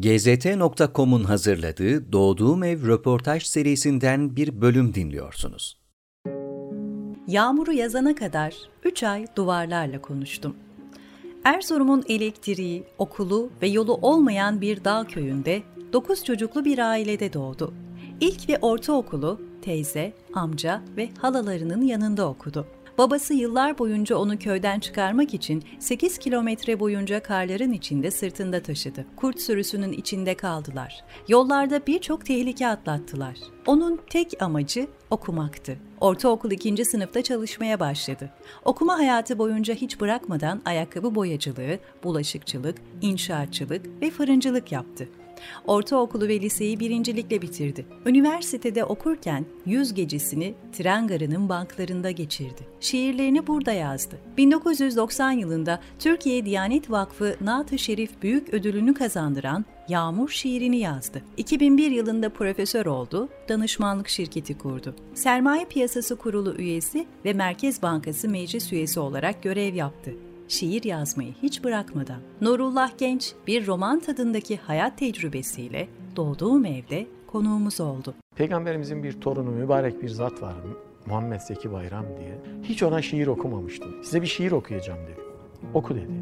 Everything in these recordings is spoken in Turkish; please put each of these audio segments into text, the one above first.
GZT.com'un hazırladığı Doğduğum Ev röportaj serisinden bir bölüm dinliyorsunuz. Yağmuru yazana kadar 3 ay duvarlarla konuştum. Erzurum'un elektriği, okulu ve yolu olmayan bir dağ köyünde 9 çocuklu bir ailede doğdu. İlk ve ortaokulu teyze, amca ve halalarının yanında okudu. Babası yıllar boyunca onu köyden çıkarmak için 8 kilometre boyunca karların içinde sırtında taşıdı. Kurt sürüsünün içinde kaldılar. Yollarda birçok tehlike atlattılar. Onun tek amacı okumaktı. Ortaokul ikinci sınıfta çalışmaya başladı. Okuma hayatı boyunca hiç bırakmadan ayakkabı boyacılığı, bulaşıkçılık, inşaatçılık ve fırıncılık yaptı. Ortaokulu ve liseyi birincilikle bitirdi. Üniversitede okurken yüz gecesini tren banklarında geçirdi. Şiirlerini burada yazdı. 1990 yılında Türkiye Diyanet Vakfı Naat-ı Şerif Büyük Ödülünü kazandıran Yağmur şiirini yazdı. 2001 yılında profesör oldu, danışmanlık şirketi kurdu. Sermaye Piyasası Kurulu üyesi ve Merkez Bankası meclis üyesi olarak görev yaptı şiir yazmayı hiç bırakmadan. Nurullah Genç bir roman tadındaki hayat tecrübesiyle doğduğum evde konuğumuz oldu. Peygamberimizin bir torunu mübarek bir zat var Muhammed Zeki Bayram diye. Hiç ona şiir okumamıştım. Size bir şiir okuyacağım dedi. Oku dedi.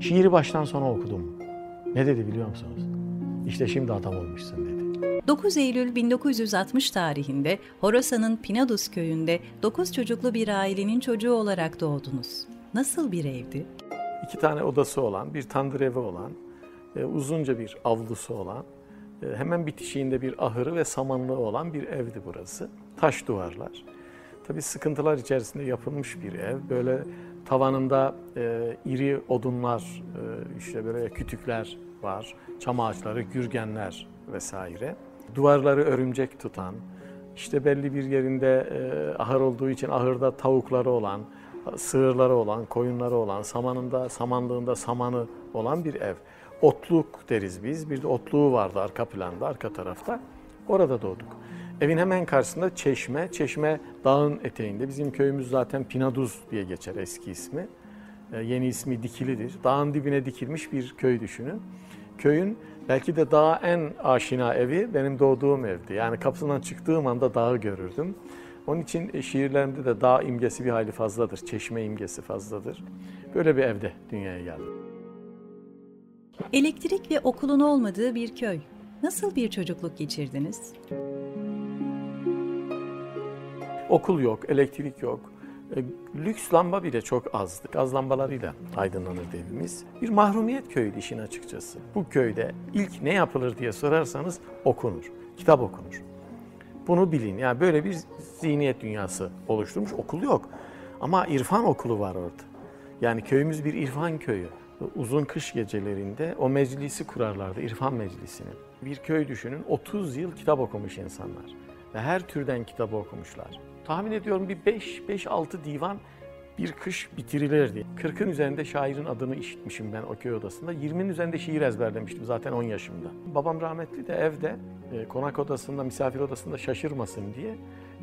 Şiiri baştan sona okudum. Ne dedi biliyor musunuz? İşte şimdi adam olmuşsun dedi. 9 Eylül 1960 tarihinde Horasan'ın Pinadus köyünde 9 çocuklu bir ailenin çocuğu olarak doğdunuz. Nasıl bir evdi? İki tane odası olan, bir tandır evi olan, e, uzunca bir avlusu olan, e, hemen bitişiğinde bir ahırı ve samanlığı olan bir evdi burası. Taş duvarlar. Tabii sıkıntılar içerisinde yapılmış bir ev. Böyle tavanında e, iri odunlar, işte böyle kütükler var, çam ağaçları, gürgenler vesaire. Duvarları örümcek tutan, işte belli bir yerinde ahır olduğu için ahırda tavukları olan, sığırları olan, koyunları olan, samanında, samanlığında samanı olan bir ev. Otluk deriz biz. Bir de otluğu vardı arka planda, arka tarafta. Orada doğduk. Evin hemen karşısında çeşme. Çeşme dağın eteğinde. Bizim köyümüz zaten Pinaduz diye geçer eski ismi. Ee, yeni ismi Dikili'dir. Dağın dibine dikilmiş bir köy düşünün. Köyün belki de daha en aşina evi benim doğduğum evdi. Yani kapısından çıktığım anda dağı görürdüm. Onun için e, şiirlerimde de dağ imgesi bir hayli fazladır, çeşme imgesi fazladır. Böyle bir evde dünyaya geldim. Elektrik ve okulun olmadığı bir köy. Nasıl bir çocukluk geçirdiniz? Okul yok, elektrik yok. E, lüks lamba bile çok azdı. Gaz lambalarıyla aydınlanırdı evimiz. Bir mahrumiyet köyüydü işin açıkçası. Bu köyde ilk ne yapılır diye sorarsanız okunur. Kitap okunur. Bunu bilin. Yani böyle bir zihniyet dünyası oluşturmuş. Okul yok. Ama irfan okulu var orada. Yani köyümüz bir irfan köyü. Uzun kış gecelerinde o meclisi kurarlardı, irfan meclisini. Bir köy düşünün, 30 yıl kitap okumuş insanlar. Ve her türden kitabı okumuşlar. Tahmin ediyorum bir 5-6 divan bir kış bitirilirdi. 40'ın üzerinde şairin adını işitmişim ben o köy odasında. 20'nin üzerinde şiir ezberlemiştim zaten 10 yaşımda. Babam rahmetli de evde e, konak odasında, misafir odasında şaşırmasın diye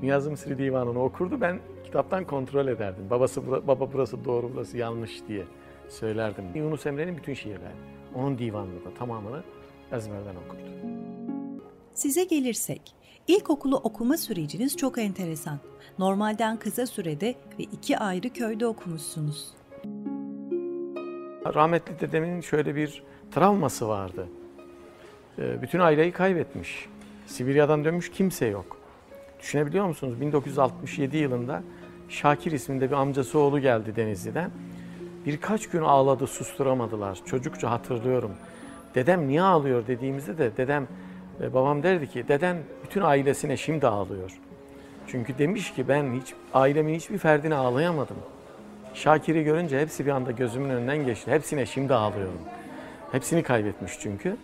Niyazi Mısri Divanı'nı okurdu. Ben kitaptan kontrol ederdim. Babası baba burası doğru, burası yanlış diye söylerdim. Yunus Emre'nin bütün şiirleri. Onun divanını da tamamını ezberden okurdu. Size gelirsek, ilkokulu okuma süreciniz çok enteresan. Normalden kısa sürede ve iki ayrı köyde okumuşsunuz. Rahmetli dedemin şöyle bir travması vardı. Ee, bütün aileyi kaybetmiş. Sibirya'dan dönmüş kimse yok. Düşünebiliyor musunuz? 1967 yılında Şakir isminde bir amcası oğlu geldi Denizli'den. Birkaç gün ağladı, susturamadılar. Çocukça hatırlıyorum. Dedem niye ağlıyor dediğimizde de dedem, e, babam derdi ki deden bütün ailesine şimdi ağlıyor. Çünkü demiş ki ben hiç ailemin hiçbir ferdine ağlayamadım. Şakir'i görünce hepsi bir anda gözümün önünden geçti. Hepsine şimdi ağlıyorum. Hepsini kaybetmiş çünkü.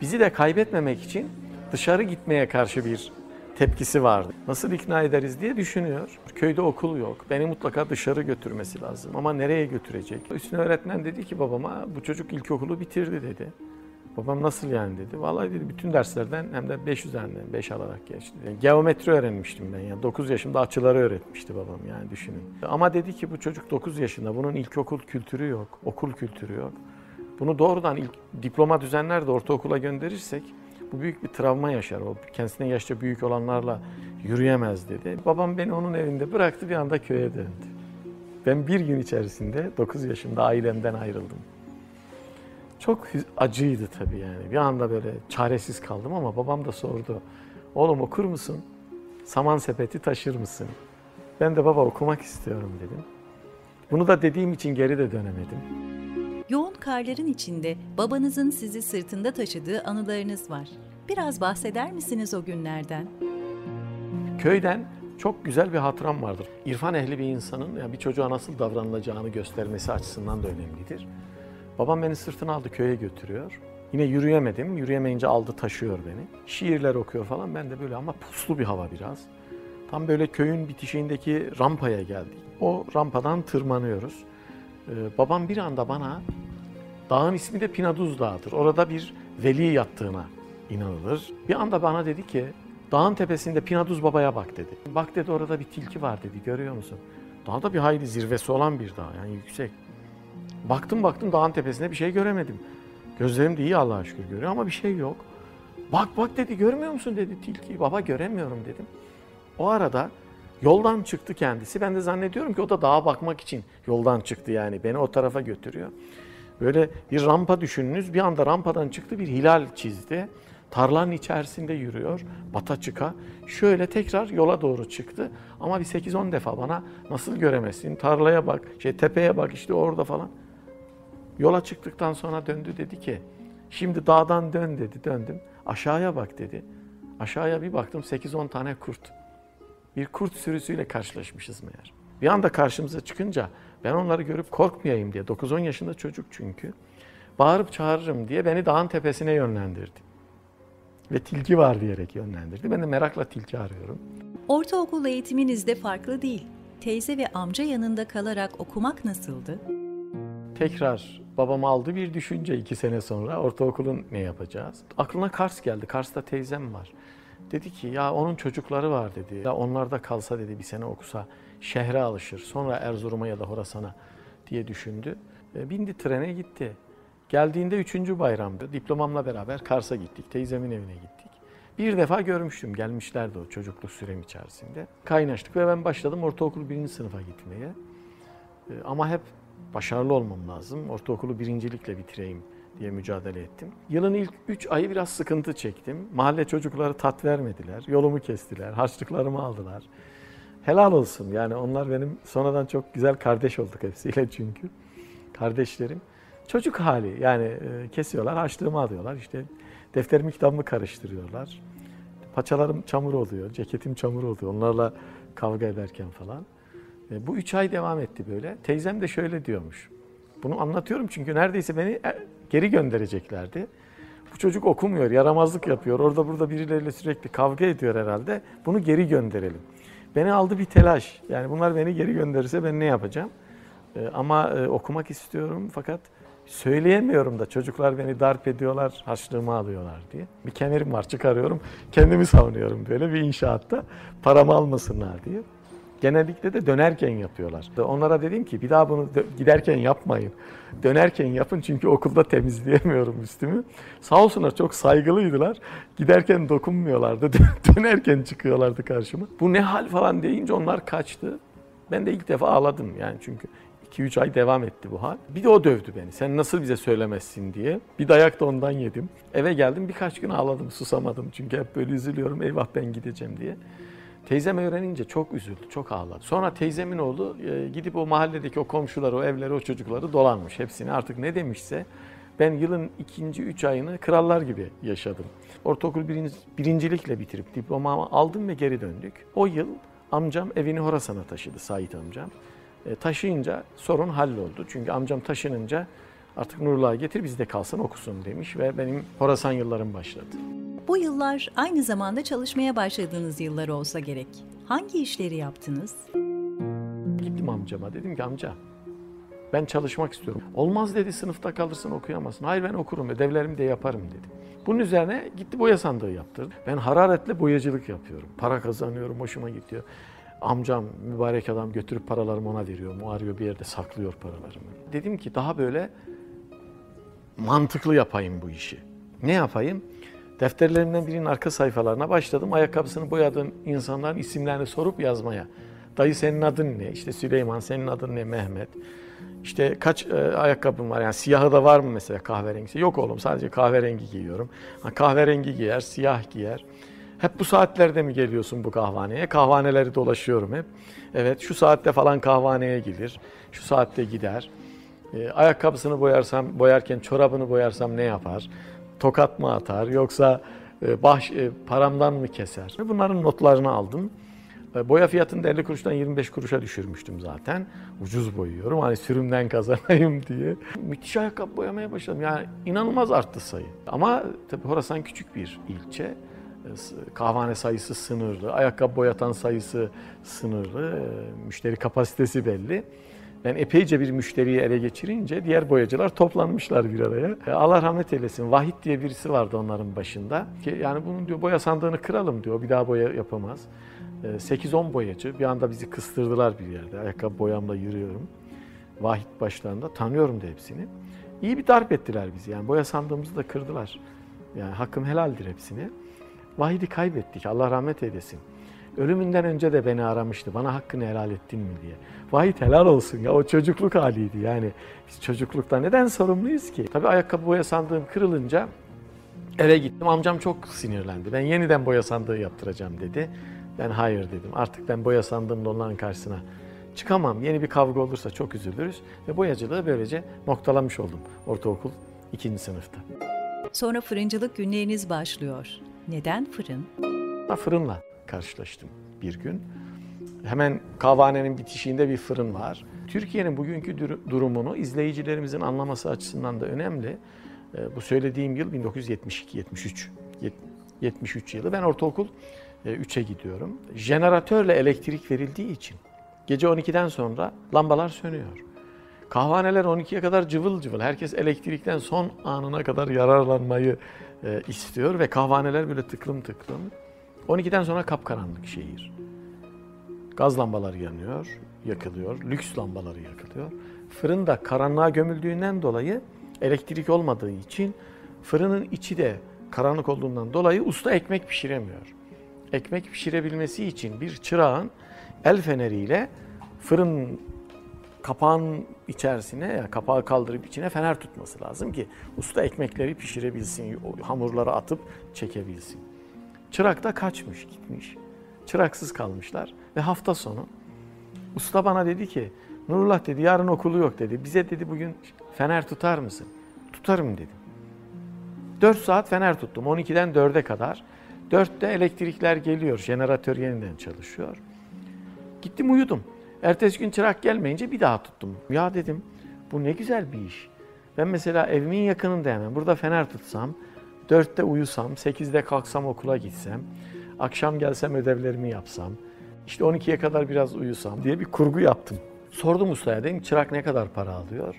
Bizi de kaybetmemek için dışarı gitmeye karşı bir tepkisi vardı. Nasıl ikna ederiz diye düşünüyor. Köyde okul yok. Beni mutlaka dışarı götürmesi lazım. Ama nereye götürecek? Üstüne öğretmen dedi ki babama bu çocuk ilkokulu bitirdi dedi. Babam nasıl yani dedi. Vallahi dedi bütün derslerden hem de 5 üzerinden 5 alarak geçti. Yani geometri öğrenmiştim ben yani 9 yaşımda açıları öğretmişti babam yani düşünün. Ama dedi ki bu çocuk 9 yaşında bunun ilkokul kültürü yok, okul kültürü yok. Bunu doğrudan ilk diploma düzenler de ortaokula gönderirsek bu büyük bir travma yaşar. O kendisine yaşça büyük olanlarla yürüyemez dedi. Babam beni onun evinde bıraktı bir anda köye döndü. Ben bir gün içerisinde 9 yaşında ailemden ayrıldım. Çok acıydı tabii yani. Bir anda böyle çaresiz kaldım ama babam da sordu. Oğlum okur musun? Saman sepeti taşır mısın? Ben de baba okumak istiyorum dedim. Bunu da dediğim için geri de dönemedim. Yoğun karların içinde babanızın sizi sırtında taşıdığı anılarınız var. Biraz bahseder misiniz o günlerden? Köyden çok güzel bir hatıram vardır. İrfan ehli bir insanın yani bir çocuğa nasıl davranılacağını göstermesi açısından da önemlidir. Babam beni sırtına aldı köye götürüyor. Yine yürüyemedim. Yürüyemeyince aldı taşıyor beni. Şiirler okuyor falan. Ben de böyle ama puslu bir hava biraz. Tam böyle köyün bitişiğindeki rampaya geldik. O rampadan tırmanıyoruz. Ee, babam bir anda bana dağın ismi de Pinaduz Dağı'dır. Orada bir veli yattığına inanılır. Bir anda bana dedi ki dağın tepesinde Pinaduz Baba'ya bak dedi. Bak dedi orada bir tilki var dedi görüyor musun? Dağda bir hayli zirvesi olan bir dağ yani yüksek. Baktım baktım dağın tepesinde bir şey göremedim. Gözlerim de iyi Allah'a şükür görüyor ama bir şey yok. Bak bak dedi görmüyor musun dedi tilkiyi. Baba göremiyorum dedim. O arada yoldan çıktı kendisi. Ben de zannediyorum ki o da dağa bakmak için yoldan çıktı yani. Beni o tarafa götürüyor. Böyle bir rampa düşününüz. Bir anda rampadan çıktı bir hilal çizdi. Tarlanın içerisinde yürüyor. Bata çıka. Şöyle tekrar yola doğru çıktı. Ama bir 8-10 defa bana nasıl göremezsin? Tarlaya bak, şey tepeye bak işte orada falan. Yola çıktıktan sonra döndü dedi ki şimdi dağdan dön dedi döndüm. Aşağıya bak dedi. Aşağıya bir baktım 8-10 tane kurt. Bir kurt sürüsüyle karşılaşmışız meğer. Bir anda karşımıza çıkınca ben onları görüp korkmayayım diye 9-10 yaşında çocuk çünkü. Bağırıp çağırırım diye beni dağın tepesine yönlendirdi. Ve tilki var diyerek yönlendirdi. Ben de merakla tilki arıyorum. Ortaokul eğitiminiz de farklı değil. Teyze ve amca yanında kalarak okumak nasıldı? Tekrar babam aldı bir düşünce iki sene sonra ortaokulun ne yapacağız? Aklına Kars geldi. Kars'ta teyzem var. Dedi ki ya onun çocukları var dedi. Ya onlar da kalsa dedi bir sene okusa şehre alışır. Sonra Erzurum'a ya da Horasan'a diye düşündü. E, bindi trene gitti. Geldiğinde üçüncü bayramdı. Diplomamla beraber Kars'a gittik. Teyzemin evine gittik. Bir defa görmüştüm. Gelmişlerdi o çocukluk sürem içerisinde. Kaynaştık ve ben başladım ortaokul birinci sınıfa gitmeye. E, Ama hep başarılı olmam lazım. Ortaokulu birincilikle bitireyim diye mücadele ettim. Yılın ilk 3 ayı biraz sıkıntı çektim. Mahalle çocukları tat vermediler. Yolumu kestiler. Harçlıklarımı aldılar. Helal olsun. Yani onlar benim sonradan çok güzel kardeş olduk hepsiyle çünkü. Kardeşlerim. Çocuk hali yani e, kesiyorlar, harçlığımı alıyorlar. İşte defterimi kitabımı karıştırıyorlar. Paçalarım çamur oluyor, ceketim çamur oluyor. Onlarla kavga ederken falan. E, Bu üç ay devam etti böyle. Teyzem de şöyle diyormuş. Bunu anlatıyorum çünkü neredeyse beni e, geri göndereceklerdi. Bu çocuk okumuyor, yaramazlık yapıyor. Orada burada birileriyle sürekli kavga ediyor herhalde. Bunu geri gönderelim. Beni aldı bir telaş. Yani bunlar beni geri gönderirse ben ne yapacağım? E, Ama e, okumak istiyorum fakat söyleyemiyorum da çocuklar beni darp ediyorlar, harçlığımı alıyorlar diye. Bir kemerim var çıkarıyorum, kendimi savunuyorum böyle bir inşaatta paramı almasınlar diye. Genellikle de dönerken yapıyorlar. Onlara dedim ki bir daha bunu giderken yapmayın. Dönerken yapın çünkü okulda temizleyemiyorum üstümü. Sağ olsunlar çok saygılıydılar. Giderken dokunmuyorlardı. Dönerken çıkıyorlardı karşıma. Bu ne hal falan deyince onlar kaçtı. Ben de ilk defa ağladım yani çünkü 2-3 ay devam etti bu hal. Bir de o dövdü beni. Sen nasıl bize söylemezsin diye. Bir dayak da ondan yedim. Eve geldim birkaç gün ağladım susamadım. Çünkü hep böyle üzülüyorum eyvah ben gideceğim diye. Teyzem öğrenince çok üzüldü, çok ağladı. Sonra teyzemin oğlu e, gidip o mahalledeki o komşuları, o evleri, o çocukları dolanmış. Hepsini artık ne demişse ben yılın ikinci üç ayını krallar gibi yaşadım. Ortaokul birinci, birincilikle bitirip diplomamı aldım ve geri döndük. O yıl amcam evini Horasan'a taşıdı, Sait amcam. E, taşıyınca sorun halloldu. Çünkü amcam taşınınca artık Nurluğa getir bizde kalsın okusun demiş ve benim Horasan yıllarım başladı. Bu yıllar aynı zamanda çalışmaya başladığınız yıllar olsa gerek. Hangi işleri yaptınız? Gittim amcama dedim ki amca ben çalışmak istiyorum. Olmaz dedi sınıfta kalırsın okuyamazsın. Hayır ben okurum ödevlerimi de yaparım dedi. Bunun üzerine gitti boya sandığı yaptırdı. Ben hararetle boyacılık yapıyorum. Para kazanıyorum hoşuma gidiyor. Amcam mübarek adam götürüp paralarımı ona veriyor. O arıyor bir yerde saklıyor paralarımı. Dedim ki daha böyle mantıklı yapayım bu işi. Ne yapayım? Defterlerimden birinin arka sayfalarına başladım. Ayakkabısını boyadığım insanların isimlerini sorup yazmaya. Dayı senin adın ne? İşte Süleyman, senin adın ne? Mehmet. İşte kaç e, ayakkabın var? Yani siyahı da var mı mesela kahverengisi? Yok oğlum sadece kahverengi giyiyorum. Ha, kahverengi giyer, siyah giyer. Hep bu saatlerde mi geliyorsun bu kahvaneye? Kahvaneleri dolaşıyorum hep. Evet şu saatte falan kahvaneye gelir. Şu saatte gider. E, ayakkabısını boyarsam, boyarken çorabını boyarsam ne yapar? Tokat mı atar yoksa e, baş e, paramdan mı keser? Bunların notlarını aldım. E, Boya fiyatını da 50 kuruştan 25 kuruşa düşürmüştüm zaten. Ucuz boyuyorum hani sürümden kazanayım diye. Müthiş ayakkabı boyamaya başladım. Yani inanılmaz arttı sayı. Ama tabii Horasan küçük bir ilçe. E, Kahvehane sayısı sınırlı, ayakkabı boyatan sayısı sınırlı, e, müşteri kapasitesi belli. Ben epeyce bir müşteriyi ele geçirince diğer boyacılar toplanmışlar bir araya. E, Allah rahmet eylesin. Vahit diye birisi vardı onların başında. Ki yani bunun diyor boya sandığını kıralım diyor. Bir daha boya yapamaz. E, 8-10 boyacı bir anda bizi kıstırdılar bir yerde. Ayakkabı boyamla yürüyorum. Vahit başlarında tanıyorum da hepsini. İyi bir darp ettiler bizi. Yani boya sandığımızı da kırdılar. Yani hakkım helaldir hepsine. Vahidi kaybettik. Allah rahmet eylesin. Ölümünden önce de beni aramıştı. Bana hakkını helal ettin mi diye. Vahit helal olsun ya. O çocukluk haliydi yani. Biz çocuklukta neden sorumluyuz ki? Tabii ayakkabı boya sandığım kırılınca eve gittim. Amcam çok sinirlendi. Ben yeniden boya sandığı yaptıracağım dedi. Ben hayır dedim. Artık ben boya sandığımla onların karşısına çıkamam. Yeni bir kavga olursa çok üzülürüz. Ve boyacılığı böylece noktalamış oldum. Ortaokul ikinci sınıfta. Sonra fırıncılık günleriniz başlıyor. Neden fırın? Ha, Fırınla karşılaştım bir gün. Hemen kahvanenin bitişiğinde bir fırın var. Türkiye'nin bugünkü dur- durumunu izleyicilerimizin anlaması açısından da önemli. Ee, Bu söylediğim yıl 1972-73. 73 yılı. Ben ortaokul 3'e gidiyorum. Jeneratörle elektrik verildiği için gece 12'den sonra lambalar sönüyor. Kahvaneler 12'ye kadar cıvıl cıvıl. Herkes elektrikten son anına kadar yararlanmayı e, istiyor ve kahvaneler böyle tıklım tıklım. 12'den sonra kapkaranlık şehir. Gaz lambaları yanıyor, yakılıyor, lüks lambaları yakılıyor. Fırın da karanlığa gömüldüğünden dolayı elektrik olmadığı için fırının içi de karanlık olduğundan dolayı usta ekmek pişiremiyor. Ekmek pişirebilmesi için bir çırağın el feneriyle fırın kapağın içerisine, ya kapağı kaldırıp içine fener tutması lazım ki usta ekmekleri pişirebilsin, hamurları atıp çekebilsin. Çırak da kaçmış, gitmiş. Çıraksız kalmışlar ve hafta sonu usta bana dedi ki Nurullah dedi yarın okulu yok dedi. Bize dedi bugün fener tutar mısın? Tutarım dedim. 4 saat fener tuttum 12'den 4'e kadar. 4'te elektrikler geliyor, jeneratör yeniden çalışıyor. Gittim uyudum. Ertesi gün çırak gelmeyince bir daha tuttum. Ya dedim bu ne güzel bir iş. Ben mesela evimin yakınında hemen burada fener tutsam, 4'te uyusam, 8'de kalksam okula gitsem, akşam gelsem ödevlerimi yapsam, işte 12'ye kadar biraz uyusam diye bir kurgu yaptım. Sordum ustaya dedim çırak ne kadar para alıyor?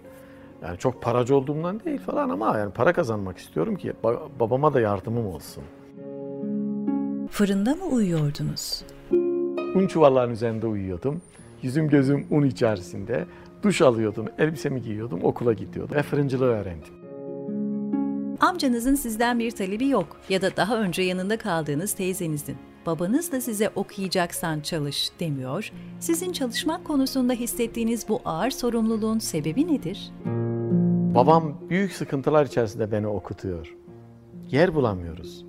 Yani çok paracı olduğumdan değil falan ama yani para kazanmak istiyorum ki ba- babama da yardımım olsun. Fırında mı uyuyordunuz? Un çuvalların üzerinde uyuyordum. Yüzüm gözüm un içerisinde. Duş alıyordum, elbisemi giyiyordum, okula gidiyordum ve fırıncılığı öğrendim. Amcanızın sizden bir talebi yok ya da daha önce yanında kaldığınız teyzenizin. Babanız da size okuyacaksan çalış demiyor. Sizin çalışmak konusunda hissettiğiniz bu ağır sorumluluğun sebebi nedir? Babam büyük sıkıntılar içerisinde beni okutuyor. Yer bulamıyoruz.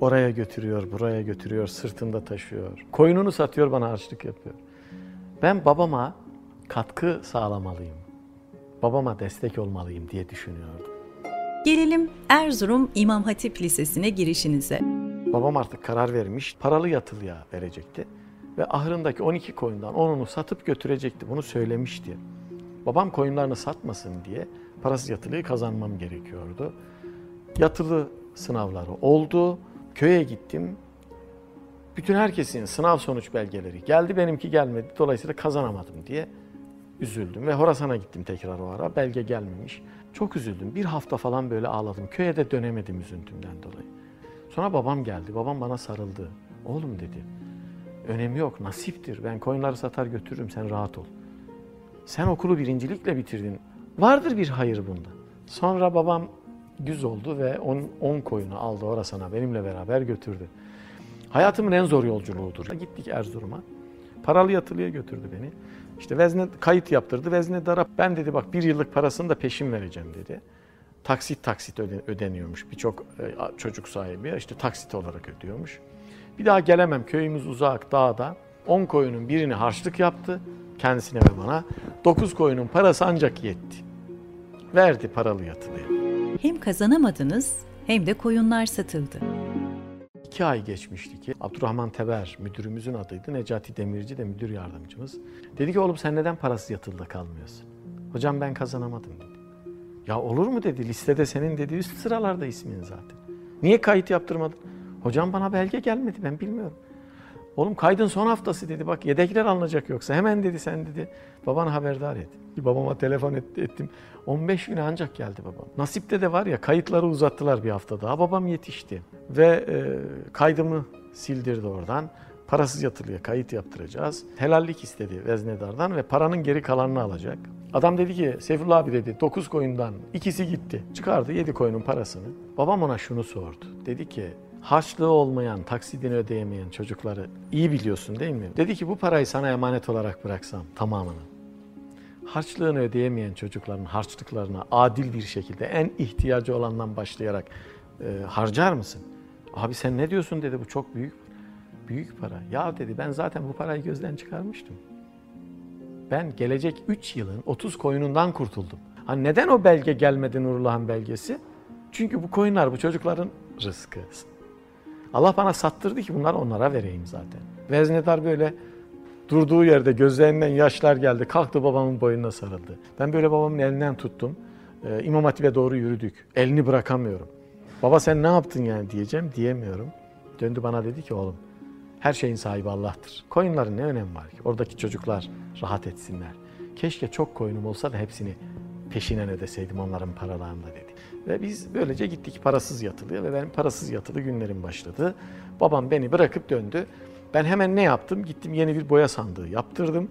Oraya götürüyor, buraya götürüyor, sırtında taşıyor. Koyununu satıyor, bana harçlık yapıyor. Ben babama katkı sağlamalıyım. Babama destek olmalıyım diye düşünüyordum. Gelelim Erzurum İmam Hatip Lisesi'ne girişinize. Babam artık karar vermiş, paralı yatılıya verecekti. Ve ahırındaki 12 koyundan 10'unu satıp götürecekti. Bunu söylemişti. Babam koyunlarını satmasın diye parasız yatılıyı kazanmam gerekiyordu. Yatılı sınavları oldu. Köye gittim. Bütün herkesin sınav sonuç belgeleri geldi. Benimki gelmedi. Dolayısıyla kazanamadım diye üzüldüm. Ve Horasan'a gittim tekrar o ara. Belge gelmemiş. Çok üzüldüm. Bir hafta falan böyle ağladım. Köye de dönemedim üzüntümden dolayı. Sonra babam geldi. Babam bana sarıldı. Oğlum dedi. Önemi yok. Nasiptir. Ben koyunları satar götürürüm. Sen rahat ol. Sen okulu birincilikle bitirdin. Vardır bir hayır bunda. Sonra babam güz oldu ve 10 koyunu aldı orasına benimle beraber götürdü. Hayatımın en zor yolculuğudur. Gittik Erzurum'a. Paralı yatılıya götürdü beni. İşte vezne kayıt yaptırdı. Veznedara ben dedi bak bir yıllık parasını da peşin vereceğim dedi. Taksit taksit öde- ödeniyormuş. Birçok e, çocuk sahibi işte taksit olarak ödüyormuş. Bir daha gelemem köyümüz uzak dağda. 10 koyunun birini harçlık yaptı kendisine ve bana. 9 koyunun parası ancak yetti. Verdi paralı yatılıya. Hem kazanamadınız hem de koyunlar satıldı. İki ay geçmişti ki Abdurrahman Teber müdürümüzün adıydı. Necati Demirci de müdür yardımcımız. Dedi ki oğlum sen neden parasız yatılıda kalmıyorsun? Hocam ben kazanamadım dedi. Ya olur mu dedi listede senin dedi üst sıralarda ismin zaten. Niye kayıt yaptırmadın? Hocam bana belge gelmedi ben bilmiyorum. Oğlum kaydın son haftası dedi bak yedekler alınacak yoksa hemen dedi sen dedi babana haberdar et. Babama telefon et- ettim. 15 güne ancak geldi babam. Nasipte de var ya kayıtları uzattılar bir hafta daha. Babam yetişti ve e, kaydımı sildirdi oradan. Parasız yatılıya kayıt yaptıracağız. Helallik istedi veznedardan ve paranın geri kalanını alacak. Adam dedi ki Seyfullah abi dedi 9 koyundan ikisi gitti. Çıkardı 7 koyunun parasını. Babam ona şunu sordu. Dedi ki harçlığı olmayan, taksidini ödeyemeyen çocukları iyi biliyorsun değil mi? Dedi ki bu parayı sana emanet olarak bıraksam tamamını. Harçlığını ödeyemeyen çocukların harçlıklarına adil bir şekilde en ihtiyacı olandan başlayarak e, harcar mısın? Abi sen ne diyorsun dedi bu çok büyük büyük para. Ya dedi ben zaten bu parayı gözden çıkarmıştım. Ben gelecek 3 yılın 30 koyunundan kurtuldum. Ha neden o belge gelmedi Nurullah'ın belgesi? Çünkü bu koyunlar bu çocukların rızkı. Allah bana sattırdı ki bunları onlara vereyim zaten. Veznedar böyle durduğu yerde gözlerinden yaşlar geldi. Kalktı babamın boynuna sarıldı. Ben böyle babamın elinden tuttum. Ee, İmam Hatip'e doğru yürüdük. Elini bırakamıyorum. Baba sen ne yaptın yani diyeceğim diyemiyorum. Döndü bana dedi ki oğlum her şeyin sahibi Allah'tır. Koyunların ne önemi var ki? Oradaki çocuklar rahat etsinler. Keşke çok koyunum olsa da hepsini peşinen ödeseydim onların paralarını da dedi. Ve biz böylece gittik parasız yatılıya ve benim parasız yatılı günlerim başladı. Babam beni bırakıp döndü. Ben hemen ne yaptım? Gittim yeni bir boya sandığı yaptırdım.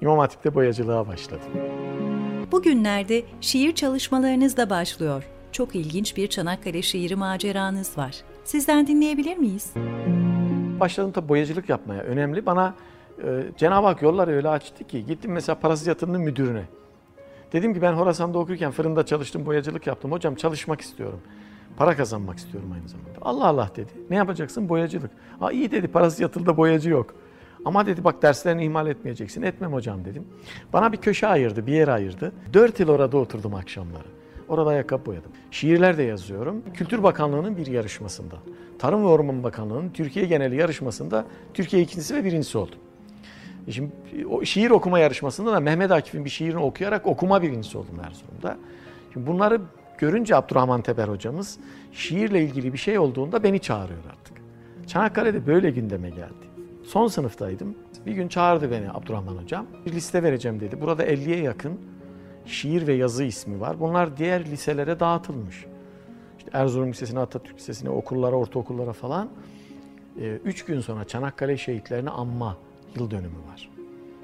İmam Hatip'te boyacılığa başladım. Bugünlerde şiir çalışmalarınız da başlıyor. Çok ilginç bir Çanakkale şiiri maceranız var. Sizden dinleyebilir miyiz? Başladım tabii boyacılık yapmaya. Önemli. Bana e, Cenab-ı Hak yolları öyle açtı ki gittim mesela parasız yatırımın müdürüne. Dedim ki ben Horasan'da okurken fırında çalıştım, boyacılık yaptım. Hocam çalışmak istiyorum. Para kazanmak istiyorum aynı zamanda. Allah Allah dedi. Ne yapacaksın? Boyacılık. Aa iyi dedi parasız yatılıda boyacı yok. Ama dedi bak derslerini ihmal etmeyeceksin. Etmem hocam dedim. Bana bir köşe ayırdı, bir yer ayırdı. Dört yıl orada oturdum akşamları. Orada ayakkabı boyadım. Şiirler de yazıyorum. Kültür Bakanlığı'nın bir yarışmasında. Tarım ve Orman Bakanlığı'nın Türkiye geneli yarışmasında Türkiye ikincisi ve birincisi oldum. E Şimdi o şiir okuma yarışmasında da Mehmet Akif'in bir şiirini okuyarak okuma birincisi oldum Erzurum'da. Şimdi bunları görünce Abdurrahman Teber hocamız şiirle ilgili bir şey olduğunda beni çağırıyor artık. Çanakkale'de böyle gündeme geldi. Son sınıftaydım. Bir gün çağırdı beni Abdurrahman hocam. Bir liste vereceğim dedi. Burada 50'ye yakın şiir ve yazı ismi var. Bunlar diğer liselere dağıtılmış. İşte Erzurum Lisesi'ne, Atatürk Lisesi'ne, okullara, ortaokullara falan. Ee, Üç gün sonra Çanakkale şehitlerini anma yıl dönümü var.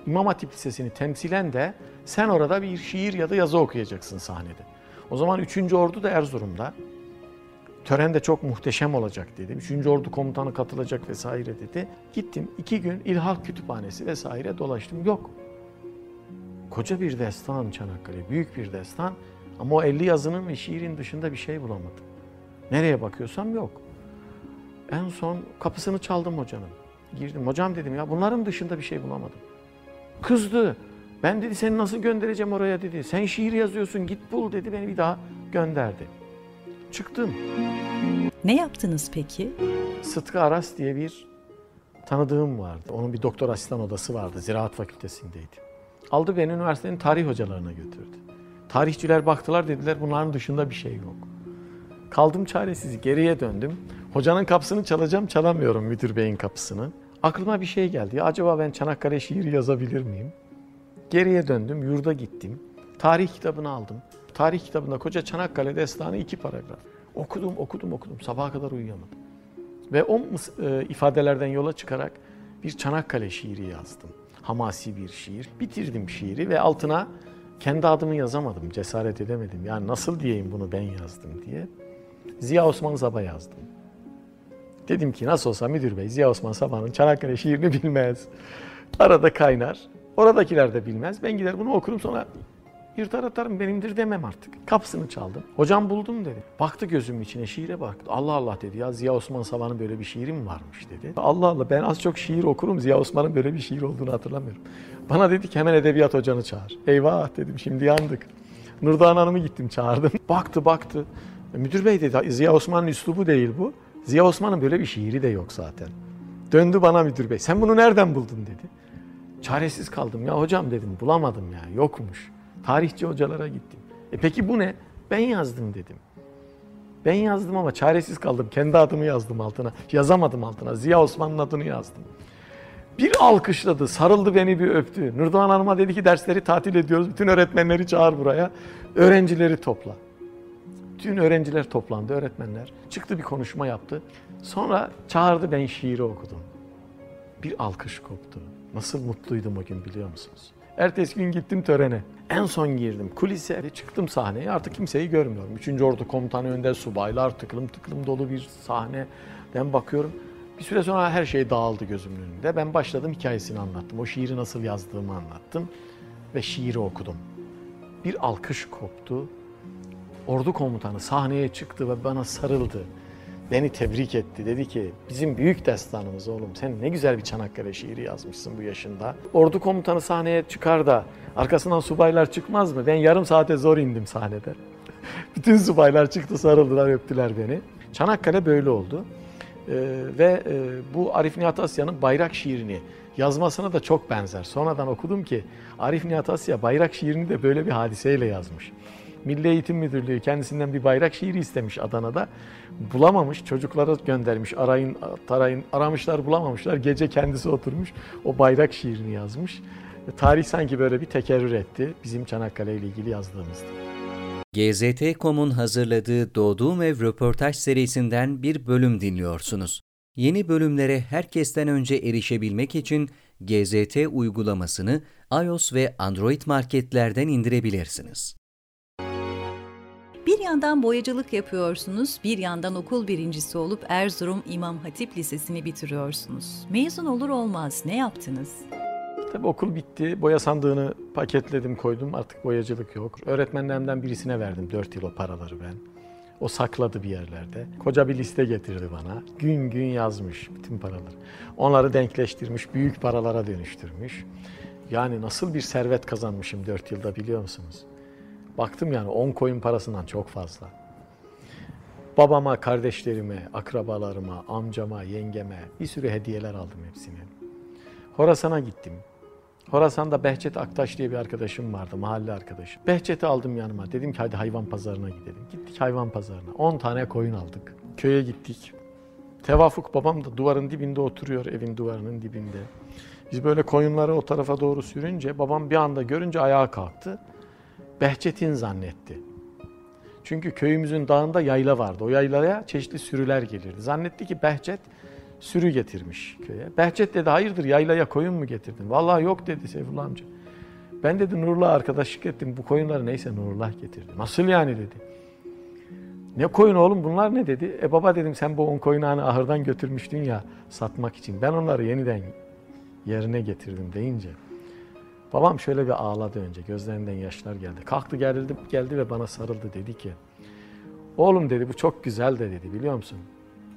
İmam Hatip Lisesi'ni temsilen de sen orada bir şiir ya da yazı okuyacaksın sahnede. O zaman 3. Ordu da Erzurum'da. Tören de çok muhteşem olacak dedim. 3. Ordu komutanı katılacak vesaire dedi. Gittim iki gün İlhak Kütüphanesi vesaire dolaştım. Yok. Koca bir destan Çanakkale, büyük bir destan. Ama o 50 yazının ve şiirin dışında bir şey bulamadım. Nereye bakıyorsam yok. En son kapısını çaldım hocanın. Girdim. Hocam dedim ya bunların dışında bir şey bulamadım. Kızdı. Ben dedi seni nasıl göndereceğim oraya dedi. Sen şiir yazıyorsun git bul dedi beni bir daha gönderdi. Çıktım. Ne yaptınız peki? Sıtkı Aras diye bir tanıdığım vardı. Onun bir doktor asistan odası vardı. Ziraat fakültesindeydi. Aldı beni üniversitenin tarih hocalarına götürdü. Tarihçiler baktılar dediler bunların dışında bir şey yok. Kaldım çaresiz geriye döndüm. Hocanın kapısını çalacağım çalamıyorum müdür beyin kapısını. Aklıma bir şey geldi. Acaba ben Çanakkale şiiri yazabilir miyim? Geriye döndüm, yurda gittim. Tarih kitabını aldım. Tarih kitabında koca Çanakkale destanı iki paragraf. Okudum, okudum, okudum. Sabaha kadar uyuyamadım. Ve o e, ifadelerden yola çıkarak bir Çanakkale şiiri yazdım. Hamasi bir şiir. Bitirdim şiiri ve altına Kendi adımı yazamadım, cesaret edemedim. Yani nasıl diyeyim bunu ben yazdım diye. Ziya Osman Sabah yazdım. Dedim ki nasıl olsa müdür bey Ziya Osman Sabah'ın Çanakkale şiirini bilmez. Arada kaynar. Oradakiler de bilmez. Ben gider bunu okurum sonra yırtar atarım benimdir demem artık. Kapısını çaldım. Hocam buldum dedi. Baktı gözümün içine şiire baktı. Allah Allah dedi ya Ziya Osman Sabah'ın böyle bir şiiri mi varmış dedi. Allah Allah ben az çok şiir okurum Ziya Osman'ın böyle bir şiir olduğunu hatırlamıyorum. Bana dedi ki hemen edebiyat hocanı çağır. Eyvah dedim şimdi yandık. Nurdoğan Hanım'ı gittim çağırdım. Baktı baktı. Müdür bey dedi Ziya Osman'ın üslubu değil bu. Ziya Osman'ın böyle bir şiiri de yok zaten. Döndü bana müdür bey. Sen bunu nereden buldun dedi. Çaresiz kaldım. Ya hocam dedim bulamadım ya yokmuş. Tarihçi hocalara gittim. E peki bu ne? Ben yazdım dedim. Ben yazdım ama çaresiz kaldım. Kendi adımı yazdım altına. Yazamadım altına. Ziya Osman'ın adını yazdım. Bir alkışladı, sarıldı beni bir öptü. Nurdoğan Hanım'a dedi ki dersleri tatil ediyoruz. Bütün öğretmenleri çağır buraya. Öğrencileri topla. Bütün öğrenciler toplandı, öğretmenler. Çıktı bir konuşma yaptı. Sonra çağırdı ben şiiri okudum. Bir alkış koptu. Nasıl mutluydum o gün biliyor musunuz? Ertesi gün gittim törene. En son girdim kulise ve çıktım sahneye. Artık kimseyi görmüyorum. Üçüncü Ordu Komutanı önde subaylar tıklım tıklım dolu bir sahne. Ben bakıyorum. Bir süre sonra her şey dağıldı gözümün önünde. Ben başladım hikayesini anlattım. O şiiri nasıl yazdığımı anlattım ve şiiri okudum. Bir alkış koptu. Ordu komutanı sahneye çıktı ve bana sarıldı. Beni tebrik etti. Dedi ki bizim büyük destanımız oğlum sen ne güzel bir Çanakkale şiiri yazmışsın bu yaşında. Ordu komutanı sahneye çıkar da arkasından subaylar çıkmaz mı? Ben yarım saate zor indim sahnede. Bütün subaylar çıktı sarıldılar öptüler beni. Çanakkale böyle oldu. Ee, ve e, bu Arif Nihat Asya'nın bayrak şiirini yazmasına da çok benzer. Sonradan okudum ki Arif Nihat Asya bayrak şiirini de böyle bir hadiseyle yazmış. Milli Eğitim Müdürlüğü kendisinden bir bayrak şiiri istemiş Adana'da. Bulamamış, çocuklara göndermiş, arayın, tarayın, aramışlar bulamamışlar. Gece kendisi oturmuş, o bayrak şiirini yazmış. Tarih sanki böyle bir tekerrür etti bizim Çanakkale ile ilgili yazdığımızda. GZT.com'un hazırladığı Doğduğum Ev röportaj serisinden bir bölüm dinliyorsunuz. Yeni bölümlere herkesten önce erişebilmek için GZT uygulamasını iOS ve Android marketlerden indirebilirsiniz. Bir yandan boyacılık yapıyorsunuz, bir yandan okul birincisi olup Erzurum İmam Hatip Lisesi'ni bitiriyorsunuz. Mezun olur olmaz ne yaptınız? Tabii okul bitti. Boya sandığını paketledim koydum. Artık boyacılık yok. Öğretmenlerimden birisine verdim 4 yıl o paraları ben. O sakladı bir yerlerde. Koca bir liste getirdi bana. Gün gün yazmış bütün paraları. Onları denkleştirmiş, büyük paralara dönüştürmüş. Yani nasıl bir servet kazanmışım 4 yılda biliyor musunuz? Baktım yani 10 koyun parasından çok fazla. Babama, kardeşlerime, akrabalarıma, amcama, yengeme bir sürü hediyeler aldım hepsine. Horasan'a gittim. Horasan'da Behçet Aktaş diye bir arkadaşım vardı, mahalle arkadaşım. Behçet'i aldım yanıma. Dedim ki hadi hayvan pazarına gidelim. Gittik hayvan pazarına. 10 tane koyun aldık. Köye gittik. Tevafuk babam da duvarın dibinde oturuyor, evin duvarının dibinde. Biz böyle koyunları o tarafa doğru sürünce babam bir anda görünce ayağa kalktı. Behçet'in zannetti. Çünkü köyümüzün dağında yayla vardı. O yaylaya çeşitli sürüler gelirdi. Zannetti ki Behçet sürü getirmiş köye. Behçet dedi hayırdır yaylaya koyun mu getirdin? Vallahi yok dedi Seyfullah amca. Ben dedi Nurullah arkadaşlık ettim. Bu koyunları neyse Nurullah getirdi. Nasıl yani dedi. Ne koyun oğlum bunlar ne dedi. E baba dedim sen bu on koyunu hani ahırdan götürmüştün ya satmak için. Ben onları yeniden yerine getirdim deyince. Babam şöyle bir ağladı önce. Gözlerinden yaşlar geldi. Kalktı geldi, geldi ve bana sarıldı. Dedi ki oğlum dedi bu çok güzel de dedi biliyor musun?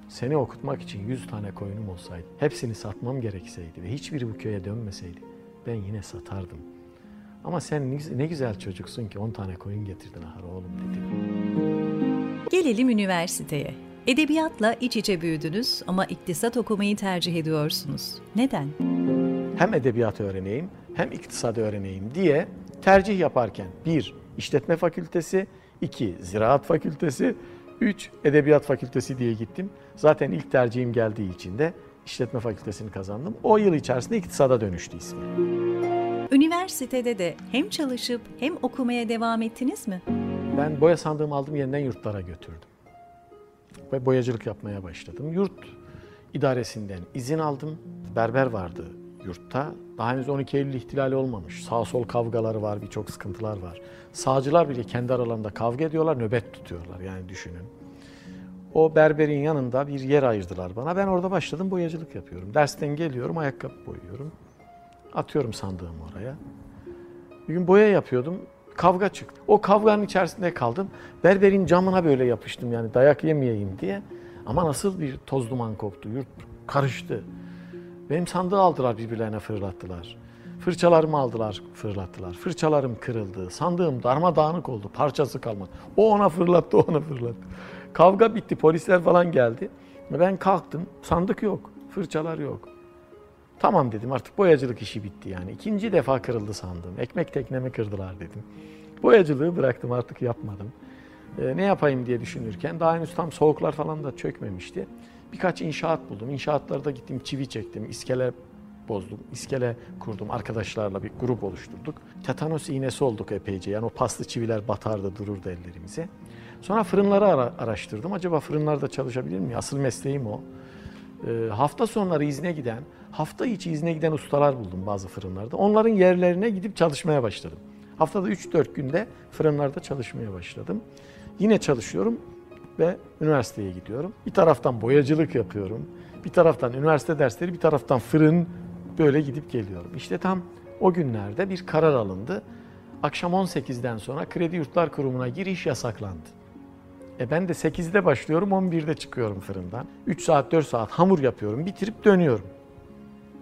Seni okutmak için 100 tane koyunum olsaydı, hepsini satmam gerekseydi ve hiçbiri bu köye dönmeseydi ben yine satardım. Ama sen ne- güzel çocuksun ki 10 tane koyun getirdin ahır oğlum dedi. Gelelim üniversiteye. Edebiyatla iç içe büyüdünüz ama iktisat okumayı tercih ediyorsunuz. Neden? Hem edebiyat öğreneyim hem iktisat öğreneyim diye tercih yaparken bir işletme fakültesi, iki ziraat fakültesi, üç edebiyat fakültesi diye gittim. Zaten ilk tercihim geldiği için de işletme fakültesini kazandım. O yıl içerisinde iktisada dönüştü ismi. Üniversitede de hem çalışıp hem okumaya devam ettiniz mi? Ben boya sandığımı aldım yeniden yurtlara götürdüm. Ve boyacılık yapmaya başladım. Yurt idaresinden izin aldım. Berber vardı yurtta. Daha henüz 12 Eylül ihtilali olmamış. Sağ sol kavgaları var, birçok sıkıntılar var. Sağcılar bile kendi aralarında kavga ediyorlar, nöbet tutuyorlar yani düşünün. O berberin yanında bir yer ayırdılar bana. Ben orada başladım boyacılık yapıyorum. Dersten geliyorum, ayakkabı boyuyorum. Atıyorum sandığımı oraya. Bir gün boya yapıyordum. Kavga çıktı. O kavganın içerisinde kaldım. Berberin camına böyle yapıştım yani dayak yemeyeyim diye. Ama nasıl bir toz duman koktu. Yurt karıştı. Benim sandığı aldılar birbirlerine fırlattılar. Fırçalarımı aldılar fırlattılar. Fırçalarım kırıldı. Sandığım darmadağınık oldu. Parçası kalmadı. O ona fırlattı, o ona fırlattı. Kavga bitti. Polisler falan geldi. Ben kalktım. Sandık yok. Fırçalar yok. Tamam dedim artık boyacılık işi bitti yani. İkinci defa kırıldı sandım. Ekmek teknemi kırdılar dedim. Boyacılığı bıraktım artık yapmadım. Ee, ne yapayım diye düşünürken daha henüz tam soğuklar falan da çökmemişti. Birkaç inşaat buldum. İnşaatlarda gittim çivi çektim. iskele bozdum. iskele kurdum. Arkadaşlarla bir grup oluşturduk. Tetanos iğnesi olduk epeyce. Yani o paslı çiviler batardı dururdu ellerimize. Sonra fırınları ara- araştırdım. Acaba fırınlarda çalışabilir miyim? Asıl mesleğim o. Ee, hafta sonları izne giden, hafta içi izne giden ustalar buldum bazı fırınlarda. Onların yerlerine gidip çalışmaya başladım. Haftada 3-4 günde fırınlarda çalışmaya başladım. Yine çalışıyorum ve üniversiteye gidiyorum. Bir taraftan boyacılık yapıyorum. Bir taraftan üniversite dersleri, bir taraftan fırın böyle gidip geliyorum. İşte tam o günlerde bir karar alındı. Akşam 18'den sonra Kredi Yurtlar Kurumu'na giriş yasaklandı. E ben de 8'de başlıyorum, 11'de çıkıyorum fırından. 3 saat, 4 saat hamur yapıyorum, bitirip dönüyorum.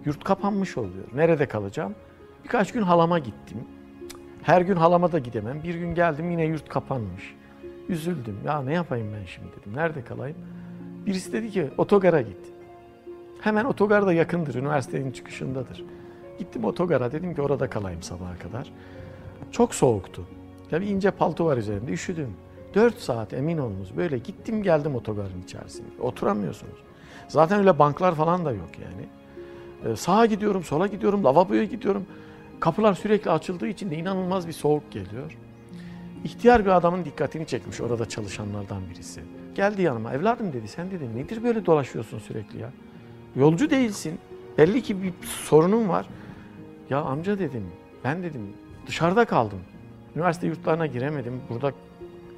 Yurt kapanmış oluyor. Nerede kalacağım? Birkaç gün halama gittim. Her gün halama da gidemem. Bir gün geldim yine yurt kapanmış. Üzüldüm. Ya ne yapayım ben şimdi dedim. Nerede kalayım? Birisi dedi ki otogara git. Hemen otogar da yakındır. Üniversitenin çıkışındadır. Gittim otogara dedim ki orada kalayım sabaha kadar. Çok soğuktu. Ya bir ince palto var üzerimde. Üşüdüm. 4 saat emin olunuz böyle gittim geldim otogarın içerisinde. Oturamıyorsunuz. Zaten öyle banklar falan da yok yani. Ee, sağa gidiyorum, sola gidiyorum, lavaboya gidiyorum. Kapılar sürekli açıldığı için de inanılmaz bir soğuk geliyor. İhtiyar bir adamın dikkatini çekmiş orada çalışanlardan birisi. Geldi yanıma. Evladım dedi sen dedi nedir böyle dolaşıyorsun sürekli ya? Yolcu değilsin. Belli ki bir sorunun var. Ya amca dedim ben dedim dışarıda kaldım. Üniversite yurtlarına giremedim. Burada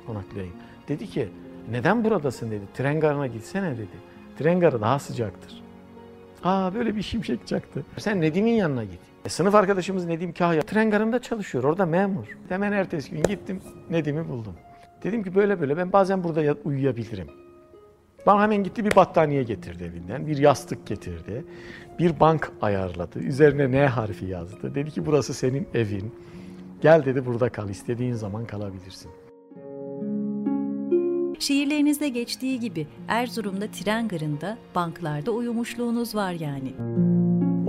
konaklayayım. Dedi ki neden buradasın dedi. Tren garına gitsene dedi. Tren garı daha sıcaktır. Aa böyle bir şimşek çaktı. Sen Nedim'in yanına git. E, sınıf arkadaşımız Nedim Kahya tren garında çalışıyor. Orada memur. Hemen ertesi gün gittim Nedim'i buldum. Dedim ki böyle böyle ben bazen burada uyuyabilirim. Bana hemen gitti bir battaniye getirdi evinden. Bir yastık getirdi. Bir bank ayarladı. Üzerine N harfi yazdı. Dedi ki burası senin evin. Gel dedi burada kal. İstediğin zaman kalabilirsin. Şiirlerinizde geçtiği gibi Erzurum'da tren garında, banklarda uyumuşluğunuz var yani.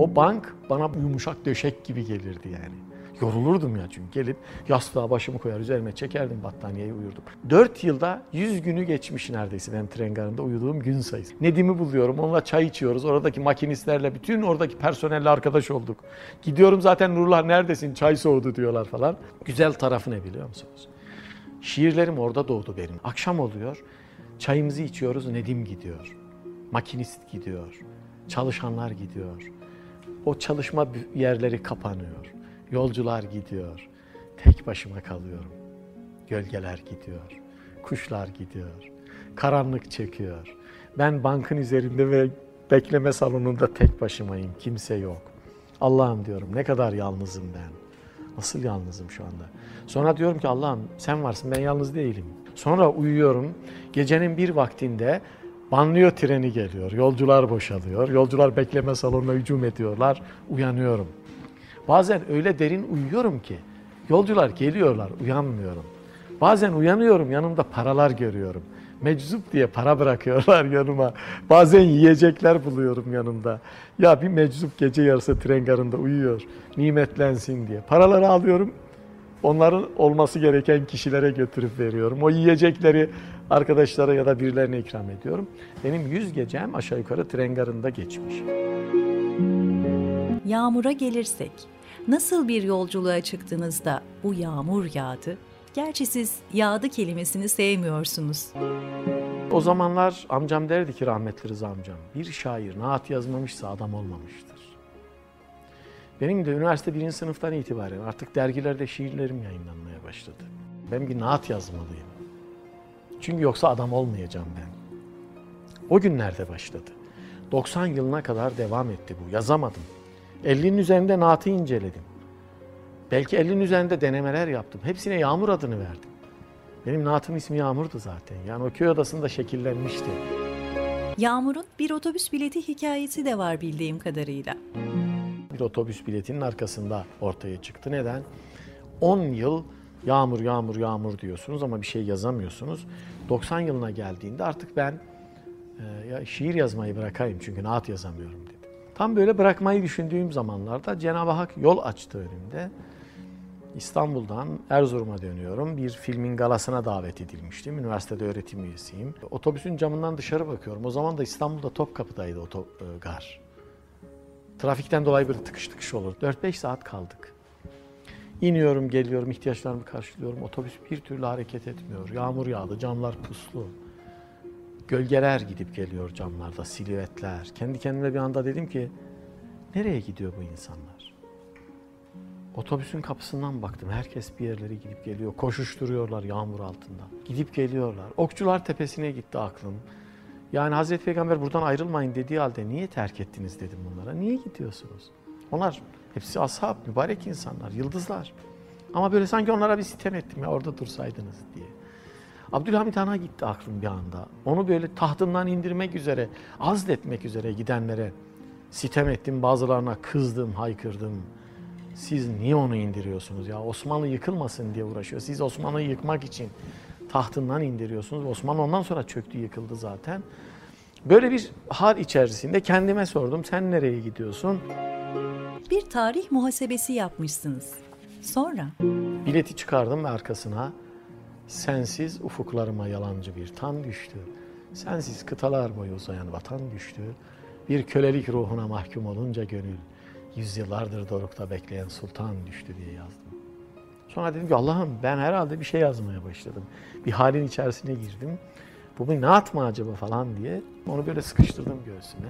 O bank bana yumuşak döşek gibi gelirdi yani. Yorulurdum ya çünkü gelip yastığa başımı koyar üzerime çekerdim battaniyeyi uyurdum. 4 yılda 100 günü geçmiş neredeyse benim tren garında uyuduğum gün sayısı. Nedim'i buluyorum onunla çay içiyoruz oradaki makinistlerle bütün oradaki personelle arkadaş olduk. Gidiyorum zaten Nurullah neredesin çay soğudu diyorlar falan. Güzel tarafı ne biliyor musunuz? Şiirlerim orada doğdu benim. Akşam oluyor çayımızı içiyoruz Nedim gidiyor. Makinist gidiyor. Çalışanlar gidiyor. O çalışma yerleri kapanıyor. Yolcular gidiyor. Tek başıma kalıyorum. Gölgeler gidiyor. Kuşlar gidiyor. Karanlık çekiyor. Ben bankın üzerinde ve bekleme salonunda tek başımayım. Kimse yok. Allah'ım diyorum ne kadar yalnızım ben. Nasıl yalnızım şu anda? Sonra diyorum ki Allah'ım sen varsın ben yalnız değilim. Sonra uyuyorum. Gecenin bir vaktinde banlıyor treni geliyor. Yolcular boşalıyor. Yolcular bekleme salonuna hücum ediyorlar. Uyanıyorum. Bazen öyle derin uyuyorum ki yolcular geliyorlar uyanmıyorum. Bazen uyanıyorum yanımda paralar görüyorum. Meczup diye para bırakıyorlar yanıma. Bazen yiyecekler buluyorum yanımda. Ya bir meczup gece yarısı tren garında uyuyor. Nimetlensin diye. Paraları alıyorum. Onların olması gereken kişilere götürüp veriyorum. O yiyecekleri arkadaşlara ya da birilerine ikram ediyorum. Benim yüz gecem aşağı yukarı tren garında geçmiş. Yağmura gelirsek, nasıl bir yolculuğa çıktığınızda bu yağmur yağdı? Gerçi siz yağdı kelimesini sevmiyorsunuz. O zamanlar amcam derdi ki rahmetli Rıza amcam, bir şair naat yazmamışsa adam olmamıştır. Benim de üniversite birinci sınıftan itibaren artık dergilerde şiirlerim yayınlanmaya başladı. Ben bir naat yazmalıyım. Çünkü yoksa adam olmayacağım ben. O günlerde başladı. 90 yılına kadar devam etti bu. Yazamadım. 50'nin üzerinde naatı inceledim. Belki 50'nin üzerinde denemeler yaptım. Hepsine Yağmur adını verdim. Benim naatım ismi Yağmur'du zaten. Yani o köy odasında şekillenmişti. Yağmur'un bir otobüs bileti hikayesi de var bildiğim kadarıyla. Bir otobüs biletinin arkasında ortaya çıktı. Neden? 10 yıl yağmur yağmur yağmur diyorsunuz ama bir şey yazamıyorsunuz. 90 yılına geldiğinde artık ben e, ya şiir yazmayı bırakayım çünkü naat yazamıyorum dedim. Tam böyle bırakmayı düşündüğüm zamanlarda Cenab-ı Hak yol açtı önümde. İstanbul'dan Erzurum'a dönüyorum. Bir filmin galasına davet edilmiştim. Üniversitede öğretim üyesiyim. Otobüsün camından dışarı bakıyorum. O zaman da İstanbul'da Topkapı'daydı oto, e. Trafikten dolayı bir tıkış tıkış olur. 4-5 saat kaldık. İniyorum, geliyorum, ihtiyaçlarımı karşılıyorum. Otobüs bir türlü hareket etmiyor. Yağmur yağdı, camlar puslu. Gölgeler gidip geliyor camlarda, silüetler. Kendi kendime bir anda dedim ki, nereye gidiyor bu insanlar? Otobüsün kapısından baktım. Herkes bir yerlere gidip geliyor. Koşuşturuyorlar yağmur altında. Gidip geliyorlar. Okçular Tepesi'ne gitti aklım. Yani Hazreti Peygamber buradan ayrılmayın dediği halde niye terk ettiniz dedim bunlara. Niye gidiyorsunuz? Onlar hepsi ashab, mübarek insanlar, yıldızlar. Ama böyle sanki onlara bir sitem ettim ya orada dursaydınız diye. Abdülhamit Han'a gitti aklım bir anda. Onu böyle tahtından indirmek üzere, azletmek üzere gidenlere sitem ettim. Bazılarına kızdım, haykırdım. Siz niye onu indiriyorsunuz ya? Osmanlı yıkılmasın diye uğraşıyor. Siz Osmanlı'yı yıkmak için tahtından indiriyorsunuz. Osmanlı ondan sonra çöktü, yıkıldı zaten. Böyle bir hal içerisinde kendime sordum. Sen nereye gidiyorsun? Bir tarih muhasebesi yapmışsınız. Sonra Bileti çıkardım ve arkasına sensiz ufuklarıma yalancı bir tan düştü. Sensiz kıtalar boyu uzayan vatan düştü. Bir kölelik ruhuna mahkum olunca gönül yüzyıllardır dorukta bekleyen sultan düştü diye yazdım. Sonra dedim ki Allah'ım ben herhalde bir şey yazmaya başladım. Bir halin içerisine girdim. Bu naat mı acaba falan diye onu böyle sıkıştırdım göğsüne.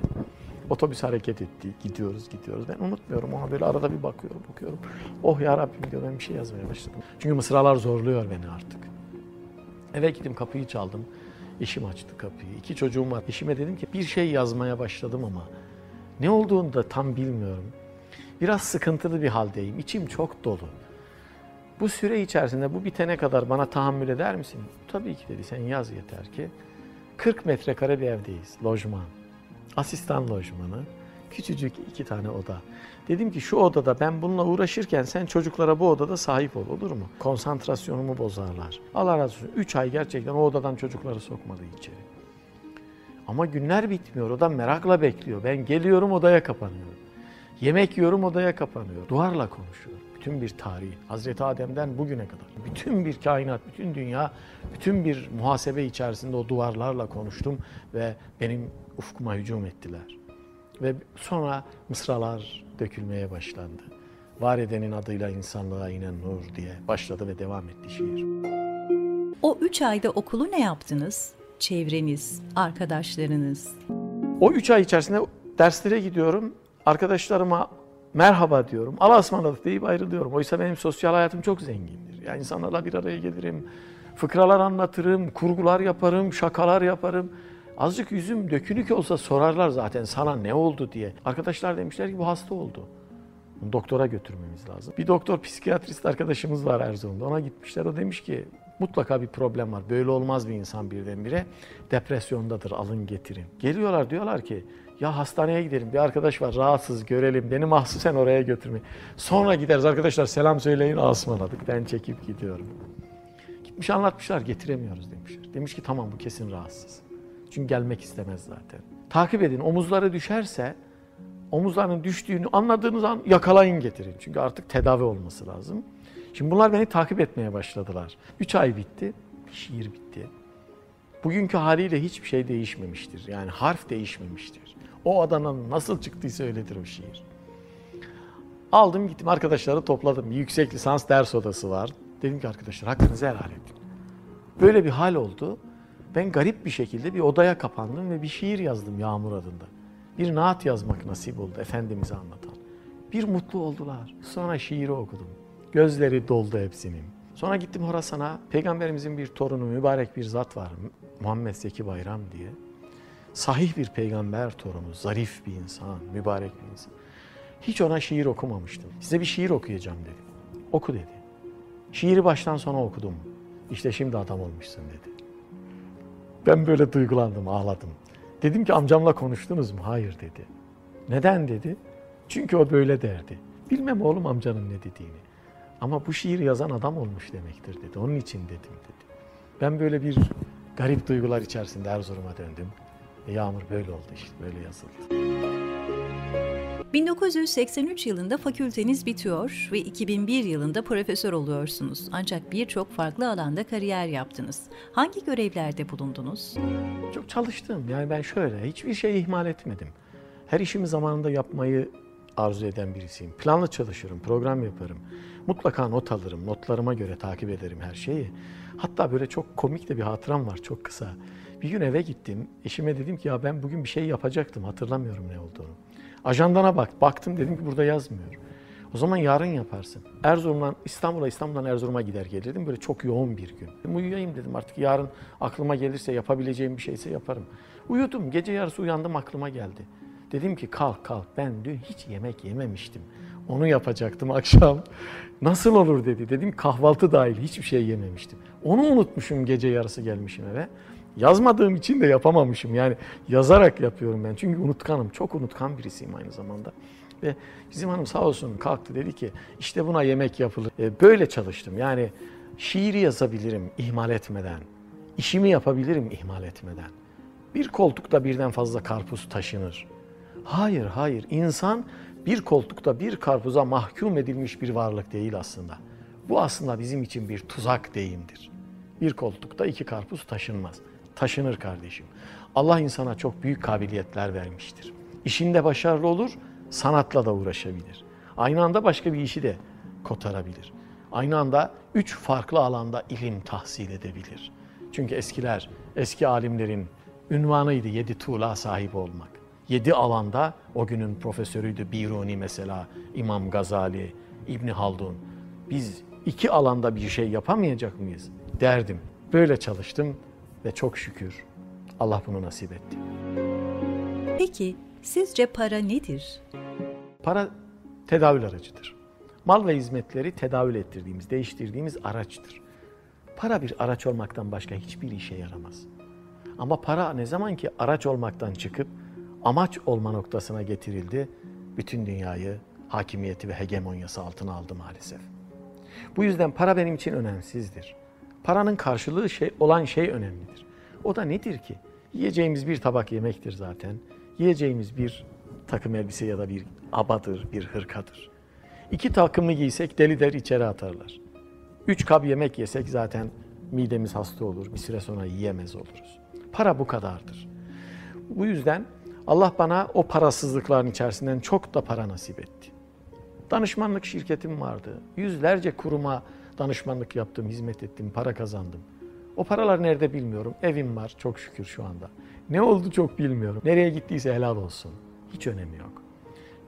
Otobüs hareket etti. Gidiyoruz, gidiyoruz. Ben unutmuyorum ona böyle arada bir bakıyorum, bakıyorum. Oh ya Rabbim diyor ben bir şey yazmaya başladım. Çünkü mısralar zorluyor beni artık. Eve gittim kapıyı çaldım. Eşim açtı kapıyı. İki çocuğum var. Eşime dedim ki bir şey yazmaya başladım ama ne olduğunu da tam bilmiyorum. Biraz sıkıntılı bir haldeyim. İçim çok dolu. Bu süre içerisinde bu bitene kadar bana tahammül eder misin? Tabii ki dedi. Sen yaz yeter ki. 40 metrekare bir evdeyiz. Lojman. Asistan lojmanı. Küçücük iki tane oda. Dedim ki şu odada ben bununla uğraşırken sen çocuklara bu odada sahip ol olur mu? Konsantrasyonumu bozarlar. Allah razı olsun. 3 ay gerçekten o odadan çocukları sokmadı içeri. Ama günler bitmiyor. O da merakla bekliyor. Ben geliyorum odaya kapanıyorum. Yemek yiyorum odaya kapanıyor. Duvarla konuşuyor. Bütün bir tarih. Hazreti Adem'den bugüne kadar. Bütün bir kainat, bütün dünya, bütün bir muhasebe içerisinde o duvarlarla konuştum ve benim ufkuma hücum ettiler. Ve sonra mısralar dökülmeye başlandı. Var edenin adıyla insanlığa inen nur diye başladı ve devam etti şiir. o üç ayda okulu ne yaptınız? Çevreniz, arkadaşlarınız. O üç ay içerisinde derslere gidiyorum. Arkadaşlarıma merhaba diyorum. Allah'a ısmarladık deyip ayrılıyorum. Oysa benim sosyal hayatım çok zengindir. Yani insanlarla bir araya gelirim. Fıkralar anlatırım, kurgular yaparım, şakalar yaparım. Azıcık yüzüm dökünük olsa sorarlar zaten sana ne oldu diye. Arkadaşlar demişler ki bu hasta oldu. Doktora götürmemiz lazım. Bir doktor psikiyatrist arkadaşımız var Erzurum'da. Ona gitmişler. O demiş ki mutlaka bir problem var. Böyle olmaz bir insan birdenbire. Depresyondadır alın getirin. Geliyorlar diyorlar ki ya hastaneye gidelim. Bir arkadaş var rahatsız görelim. Beni mahsusen oraya götürmeyin. Sonra gideriz arkadaşlar selam söyleyin asmaladık. Ben çekip gidiyorum. Gitmiş anlatmışlar getiremiyoruz demişler. Demiş ki tamam bu kesin rahatsız. Çünkü gelmek istemez zaten. Takip edin omuzları düşerse omuzlarının düştüğünü anladığınız an yakalayın getirin. Çünkü artık tedavi olması lazım. Şimdi bunlar beni takip etmeye başladılar. Üç ay bitti, şiir bitti. Bugünkü haliyle hiçbir şey değişmemiştir. Yani harf değişmemiştir. O Adana'nın nasıl çıktıysa öyledir o şiir. Aldım gittim arkadaşları topladım. Bir yüksek lisans ders odası var. Dedim ki arkadaşlar hakkınızı helal edin. Böyle bir hal oldu. Ben garip bir şekilde bir odaya kapandım ve bir şiir yazdım Yağmur adında. Bir naat yazmak nasip oldu Efendimiz'i anlatan. Bir mutlu oldular. Sonra şiiri okudum. Gözleri doldu hepsinin. Sonra gittim Horasan'a. Peygamberimizin bir torunu, mübarek bir zat var. Muhammed Zeki Bayram diye. Sahih bir peygamber torunu, zarif bir insan, mübarek bir insan. Hiç ona şiir okumamıştım. Size bir şiir okuyacağım dedim. Oku dedi. Şiiri baştan sona okudum. İşte şimdi adam olmuşsun dedi. Ben böyle duygulandım, ağladım. Dedim ki amcamla konuştunuz mu? Hayır dedi. Neden dedi? Çünkü o böyle derdi. Bilmem oğlum amcanın ne dediğini. Ama bu şiir yazan adam olmuş demektir dedi. Onun için dedim dedi. Ben böyle bir garip duygular içerisinde Erzurum'a döndüm. Yağmur böyle oldu işte, böyle yazıldı. 1983 yılında fakülteniz bitiyor ve 2001 yılında profesör oluyorsunuz. Ancak birçok farklı alanda kariyer yaptınız. Hangi görevlerde bulundunuz? Çok çalıştım. Yani ben şöyle hiçbir şey ihmal etmedim. Her işimi zamanında yapmayı arzu eden birisiyim. Planlı çalışırım, program yaparım. Mutlaka not alırım. Notlarıma göre takip ederim her şeyi. Hatta böyle çok komik de bir hatıram var çok kısa. Bir gün eve gittim. Eşime dedim ki ya ben bugün bir şey yapacaktım. Hatırlamıyorum ne olduğunu. Ajandana bak. Baktım dedim ki burada yazmıyor. O zaman yarın yaparsın. Erzurum'dan İstanbul'a, İstanbul'dan Erzurum'a gider gelirdim. Böyle çok yoğun bir gün. Uyuyayım dedim artık yarın aklıma gelirse yapabileceğim bir şeyse yaparım. Uyudum. Gece yarısı uyandım aklıma geldi. Dedim ki kalk kalk ben dün hiç yemek yememiştim. Onu yapacaktım akşam. Nasıl olur dedi. Dedim kahvaltı dahil hiçbir şey yememiştim. Onu unutmuşum gece yarısı gelmişim eve. Yazmadığım için de yapamamışım. Yani yazarak yapıyorum ben. Çünkü unutkanım. Çok unutkan birisiyim aynı zamanda. Ve bizim hanım sağ olsun kalktı dedi ki işte buna yemek yapılır. E, böyle çalıştım. Yani şiiri yazabilirim ihmal etmeden. İşimi yapabilirim ihmal etmeden. Bir koltukta birden fazla karpuz taşınır. Hayır, hayır. İnsan bir koltukta bir karpuza mahkum edilmiş bir varlık değil aslında. Bu aslında bizim için bir tuzak deyimdir. Bir koltukta iki karpuz taşınmaz. Taşınır kardeşim. Allah insana çok büyük kabiliyetler vermiştir. İşinde başarılı olur, sanatla da uğraşabilir. Aynı anda başka bir işi de kotarabilir. Aynı anda üç farklı alanda ilim tahsil edebilir. Çünkü eskiler, eski alimlerin ünvanıydı yedi tuğla sahibi olmak. Yedi alanda o günün profesörüydü Biruni mesela, İmam Gazali, İbni Haldun. Biz iki alanda bir şey yapamayacak mıyız derdim. Böyle çalıştım ve çok şükür Allah bunu nasip etti. Peki sizce para nedir? Para tedavül aracıdır. Mal ve hizmetleri tedavül ettirdiğimiz, değiştirdiğimiz araçtır. Para bir araç olmaktan başka hiçbir işe yaramaz. Ama para ne zaman ki araç olmaktan çıkıp amaç olma noktasına getirildi, bütün dünyayı hakimiyeti ve hegemonyası altına aldı maalesef. Bu yüzden para benim için önemsizdir. Paranın karşılığı şey olan şey önemlidir. O da nedir ki? Yiyeceğimiz bir tabak yemektir zaten. Yiyeceğimiz bir takım elbise ya da bir abadır, bir hırkadır. İki takımı giysek deli der içeri atarlar. Üç kap yemek yesek zaten midemiz hasta olur. Bir süre sonra yiyemez oluruz. Para bu kadardır. Bu yüzden Allah bana o parasızlıkların içerisinden çok da para nasip etti. Danışmanlık şirketim vardı. Yüzlerce kuruma danışmanlık yaptım, hizmet ettim, para kazandım. O paralar nerede bilmiyorum. Evim var çok şükür şu anda. Ne oldu çok bilmiyorum. Nereye gittiyse helal olsun. Hiç önemi yok.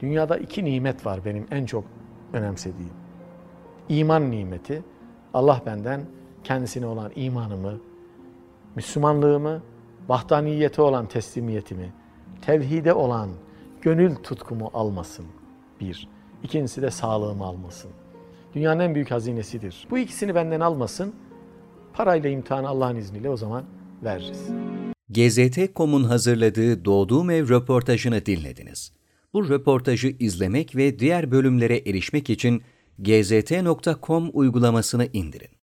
Dünyada iki nimet var benim en çok önemsediğim. İman nimeti. Allah benden kendisine olan imanımı, Müslümanlığımı, vahdaniyete olan teslimiyetimi, tevhide olan gönül tutkumu almasın. Bir. İkincisi de sağlığımı almasın. Dünyanın en büyük hazinesidir. Bu ikisini benden almasın. Parayla imtihanı Allah'ın izniyle o zaman veririz. GZT.com'un hazırladığı Doğduğum Ev röportajını dinlediniz. Bu röportajı izlemek ve diğer bölümlere erişmek için gzt.com uygulamasını indirin.